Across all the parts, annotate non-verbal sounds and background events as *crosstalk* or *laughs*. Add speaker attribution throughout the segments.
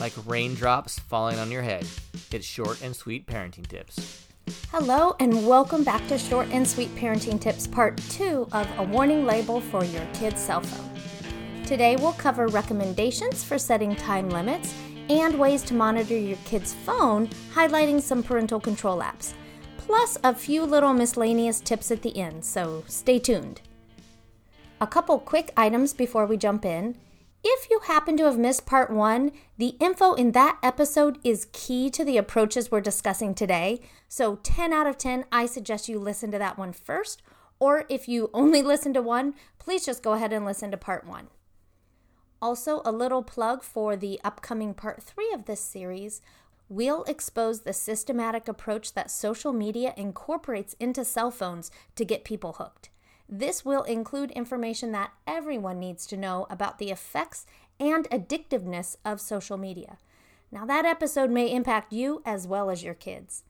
Speaker 1: like raindrops falling on your head. It's short and sweet parenting tips.
Speaker 2: Hello, and welcome back to Short and Sweet Parenting Tips, part two of A Warning Label for Your Kid's Cell Phone. Today, we'll cover recommendations for setting time limits and ways to monitor your kid's phone, highlighting some parental control apps, plus a few little miscellaneous tips at the end, so stay tuned. A couple quick items before we jump in. If you happen to have missed part one, the info in that episode is key to the approaches we're discussing today. So, 10 out of 10, I suggest you listen to that one first. Or if you *laughs* only listen to one, please just go ahead and listen to part one. Also, a little plug for the upcoming part three of this series. We'll expose the systematic approach that social media incorporates into cell phones to get people hooked. This will include information that everyone needs to know about the effects and addictiveness of social media. Now, that episode may impact you as well as your kids.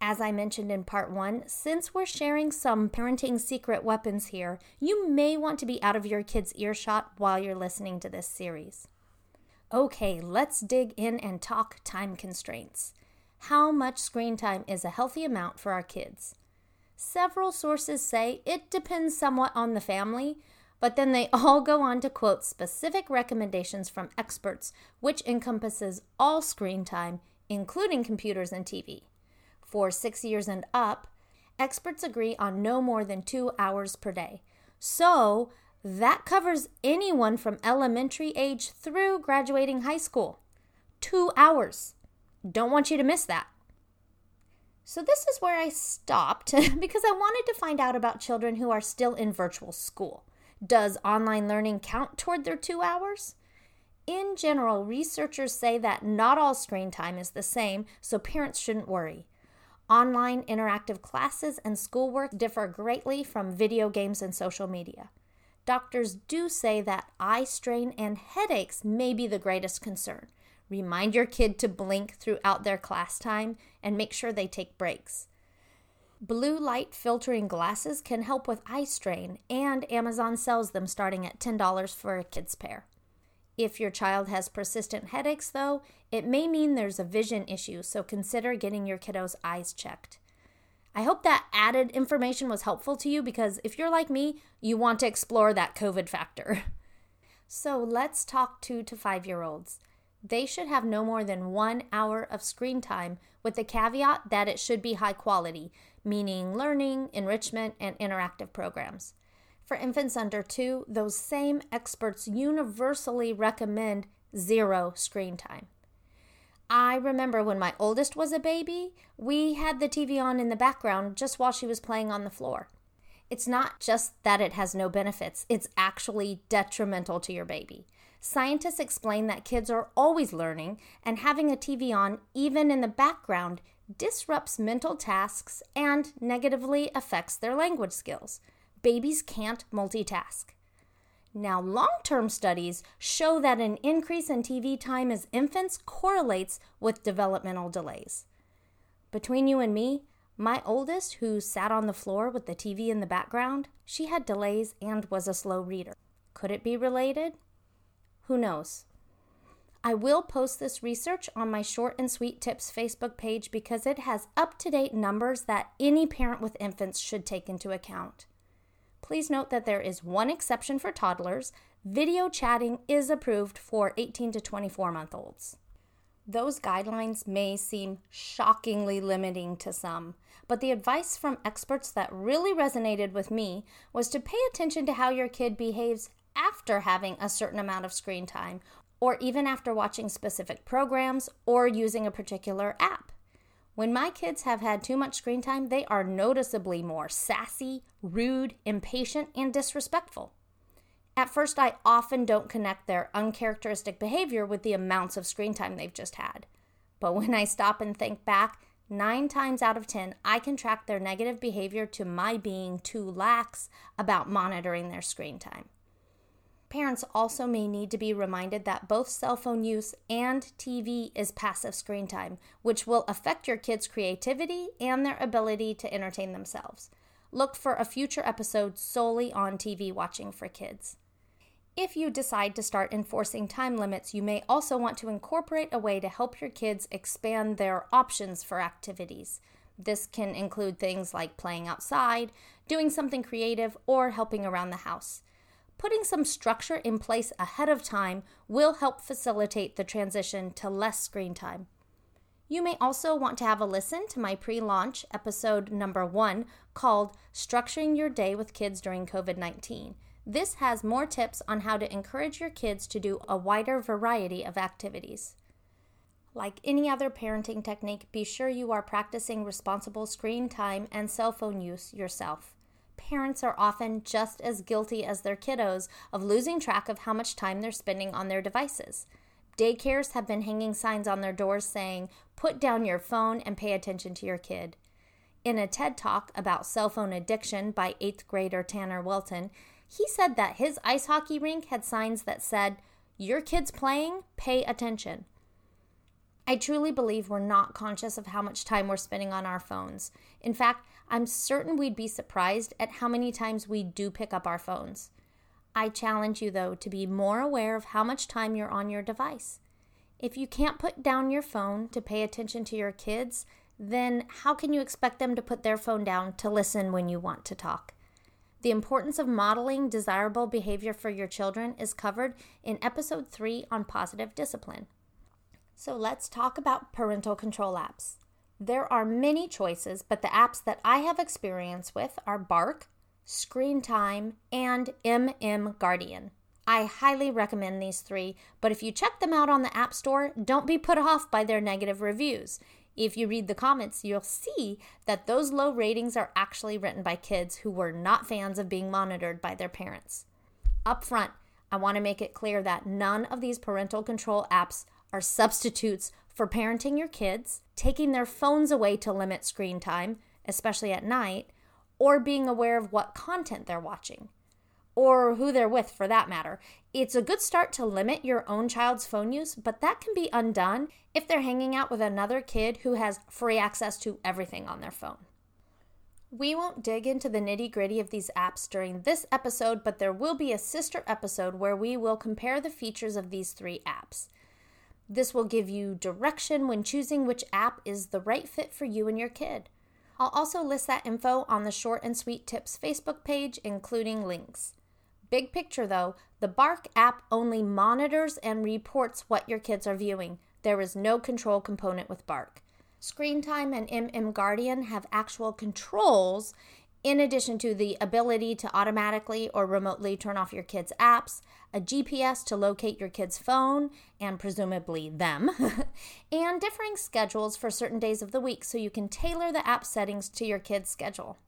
Speaker 2: As I mentioned in part one, since we're sharing some parenting secret weapons here, you may want to be out of your kid's earshot while you're listening to this series. Okay, let's dig in and talk time constraints. How much screen time is a healthy amount for our kids? Several sources say it depends somewhat on the family, but then they *laughs* all go on to quote specific recommendations from experts, which encompasses all screen time, including computers and TV. For six years and up, experts agree on no more than two hours per day. So that covers anyone from elementary age through graduating high school. Two hours. Don't want you to miss that. So, this is where I stopped *laughs* because I wanted to find out about children who are still in virtual school. Does online learning count toward their two hours? In general, researchers say that not all screen time is the same, so parents shouldn't worry. Online interactive classes and schoolwork differ greatly from video games and social media. Doctors do say that eye strain and headaches may be the greatest concern. Remind your kid to blink throughout their class time and make sure they take breaks. Blue light filtering glasses can help with eye strain, and Amazon sells them starting at $10 for a kid's pair. If your child has persistent headaches, though, it may mean there's a vision issue, so consider getting your kiddo's eyes checked. I hope that added information was helpful to you because if you're like me, you want to explore that COVID factor. *laughs* So let's talk two to five year olds. They should have no more than one hour of screen time, with the caveat that it should be high quality, meaning learning, enrichment, and interactive programs. For infants under two, those same experts universally recommend zero screen time. I remember when my oldest was a baby, we had the TV on in the background just while she was playing on the floor. It's not just that it has no benefits, it's actually detrimental to your baby. Scientists explain that kids are always learning, and having a TV on, even in the background, disrupts mental tasks and negatively affects their language skills. Babies can't multitask. Now, long term studies show that an increase in TV time as infants correlates with developmental delays. Between you and me, my oldest, who sat on the floor with the TV in the background, she had delays and was a slow reader. Could it be related? Who knows? I will post this research on my Short and Sweet Tips Facebook page because it has up to date numbers that any parent with infants should take into account. Please note that there is one exception for toddlers. Video chatting is approved for 18 to 24 month olds. Those guidelines may seem shockingly limiting to some, but the advice from experts that really resonated with me was to pay attention to how your kid behaves after having a certain amount of screen time, or even after watching specific programs or using a particular app. When my kids have had too much screen time, they are noticeably more sassy, rude, impatient, and disrespectful. At first, I often don't connect their uncharacteristic behavior with the amounts of screen time they've just had. But when I stop and think back, nine times out of ten, I can track their negative behavior to my being too lax about monitoring their screen time. Parents also may need to be reminded that both cell phone use and TV is passive screen time, which will affect your kids' creativity and their ability to entertain themselves. Look for a future episode solely on TV watching for kids. If you decide to start enforcing time limits, you may also want to incorporate a way to help your kids expand their options for activities. This can include things like playing outside, doing something creative, or helping around the house. Putting some structure in place ahead of time will help facilitate the transition to less screen time. You may also want to have a listen to my pre launch episode number one called Structuring Your Day with Kids During COVID 19. This has more tips on how to encourage your kids to do a wider variety of activities. Like any other parenting technique, be sure you are practicing responsible screen time and cell phone use yourself. Parents are often just as guilty as their kiddos of losing track of how much time they're spending on their devices. Daycares have been hanging signs on their doors saying, Put down your phone and pay attention to your kid. In a TED talk about cell phone addiction by 8th grader Tanner Welton, he said that his ice hockey rink had signs that said, Your kid's playing, pay attention. I truly believe we're not conscious of how much time we're spending on our phones. In fact, I'm certain we'd be surprised at how many times we do pick up our phones. I challenge you, though, to be more aware of how much time you're on your device. If you can't put down your phone to pay attention to your kids, then how can you expect them to put their phone down to listen when you want to talk? The importance of modeling desirable behavior for your children is covered in episode 3 on positive discipline. So let's talk about parental control apps. There are many choices, but the apps that I have experience with are Bark, Screen Time, and MM Guardian. I highly recommend these three, but if you check them out on the App Store, don't be put off by their negative reviews. If you read the comments, you'll see that those low ratings are actually written by kids who were not fans of being monitored by their parents. Up front, I want to make it clear that none of these parental control apps are substitutes for parenting your kids, taking their phones away to limit screen time, especially at night, or being aware of what content they're watching or who they're with for that matter. It's a good start to limit your own child's phone use, but that can be undone if they're hanging out with another kid who has free access to everything on their phone. We won't dig into the nitty gritty of these apps during this episode, but there will be a sister episode where we will compare the features of these three apps. This will give you direction when choosing which app is the right fit for you and your kid. I'll also list that info on the Short and Sweet Tips Facebook page, including links. Big picture though, the Bark app only monitors and reports what your kids are viewing. There is no control component with Bark. Screen Time and MM Guardian have actual controls in addition to the ability to automatically or remotely turn off your kids' apps, a GPS to locate your kid's phone and presumably them, *laughs* and differing schedules for certain days of the week so you can tailor the app settings to your kid's schedule.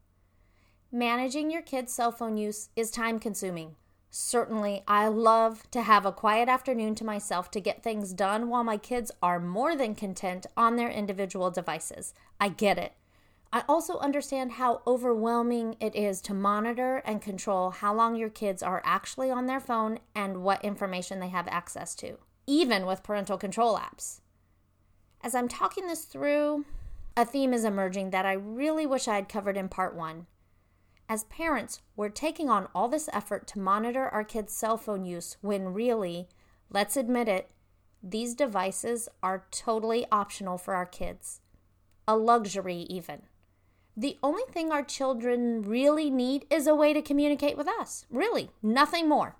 Speaker 2: Managing your kids' cell phone use is time consuming. Certainly, I love to have a quiet afternoon to myself to get things done while my kids are more than content on their individual devices. I get it. I also understand how overwhelming it is to monitor and control how long your kids are actually on their phone and what information they have access to, even with parental control apps. As I'm talking this through, a theme is emerging that I really wish I had covered in part one as parents, we're taking on all this effort to monitor our kids' cell phone use when really, let's admit it, these devices are totally optional for our kids. A luxury, even. The only thing our children really need is a way to communicate with us. Really, nothing more.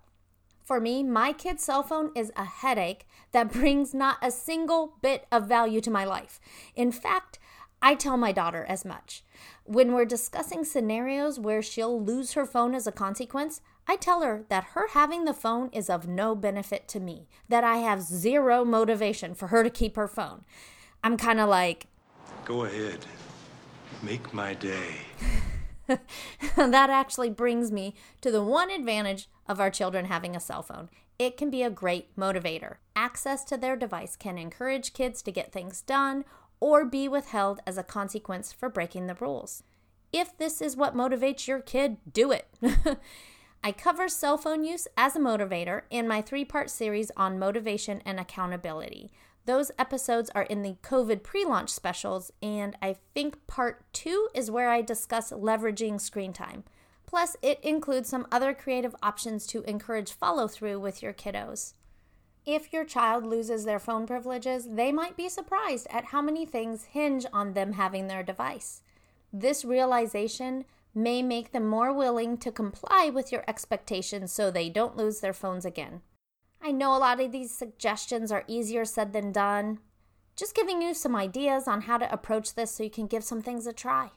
Speaker 2: For me, my kid's cell phone is a headache that *laughs* brings not a single bit of value to my life. In fact, I tell my daughter as much. When we're discussing scenarios where she'll lose her phone as a consequence, I tell her that her having the phone is of no benefit to me, that I have zero motivation for her to keep her phone. I'm kind of like,
Speaker 3: Go ahead, make my day. *laughs*
Speaker 2: that actually brings me to the one advantage of our children having a cell phone. It can be a great motivator. Access to their device can encourage kids to get things done or be withheld as a consequence for breaking the rules. If this is what motivates your kid, do it. *laughs* I cover cell phone use as a motivator in my three part series on motivation and accountability. Those episodes are in the COVID pre launch specials, and I think part two is where I discuss leveraging screen time. Plus, it includes some other creative options to encourage follow through with your kiddos. If your child loses their phone privileges, they might be surprised at how many things hinge on them having their device. This realization may make them more willing to comply with your expectations so they don't lose their phones again. I know a lot of these suggestions are easier said than done. Just giving you some ideas on how to approach this so you can give some things a try.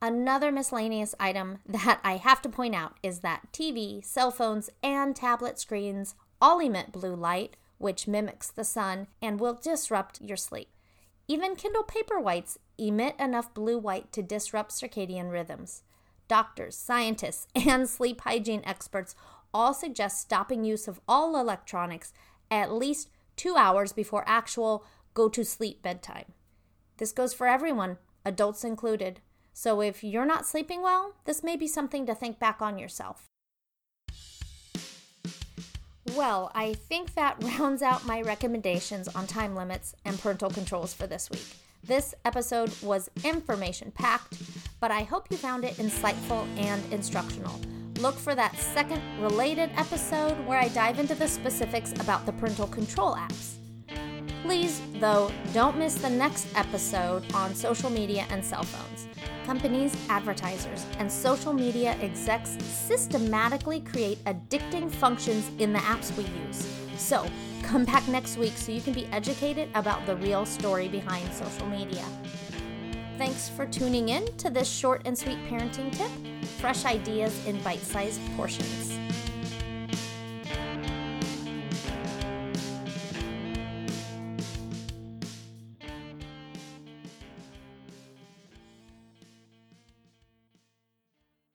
Speaker 2: Another miscellaneous item *laughs* that I have to point out is that TV, cell phones, and tablet screens all emit blue light, which mimics the sun and will disrupt your sleep. Even Kindle Paperwhites emit enough blue white to disrupt circadian rhythms. Doctors, scientists, *laughs* and sleep hygiene experts all suggest stopping use of all electronics at least two hours before actual go to sleep bedtime. This goes for everyone, adults included. So if you're not sleeping well, this may be something to think back on yourself. Well, I think that *laughs* rounds out my recommendations on time limits and parental controls for this week. This episode was information packed, but I hope you found it insightful and instructional. Look for that second related episode where I dive into the specifics about the parental control apps. Please, though, don't miss the next episode on social media and cell phones. Companies, advertisers, and social media execs systematically create addicting functions in the apps we use. So, come back next week so you can be educated about the real story behind social media. Thanks for tuning in to this short and sweet parenting tip fresh ideas in bite sized portions.